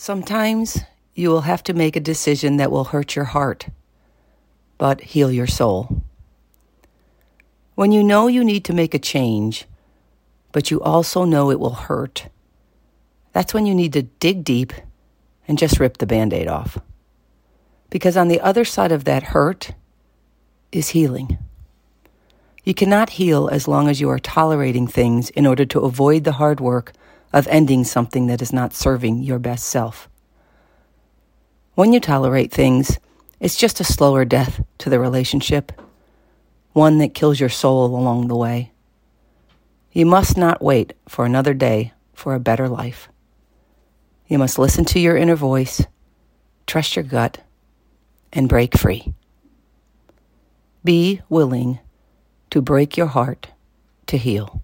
Sometimes you will have to make a decision that will hurt your heart, but heal your soul. When you know you need to make a change, but you also know it will hurt, that's when you need to dig deep and just rip the band aid off. Because on the other side of that hurt is healing. You cannot heal as long as you are tolerating things in order to avoid the hard work of ending something that is not serving your best self. When you tolerate things, it's just a slower death to the relationship, one that kills your soul along the way. You must not wait for another day for a better life. You must listen to your inner voice, trust your gut, and break free. Be willing to break your heart to heal.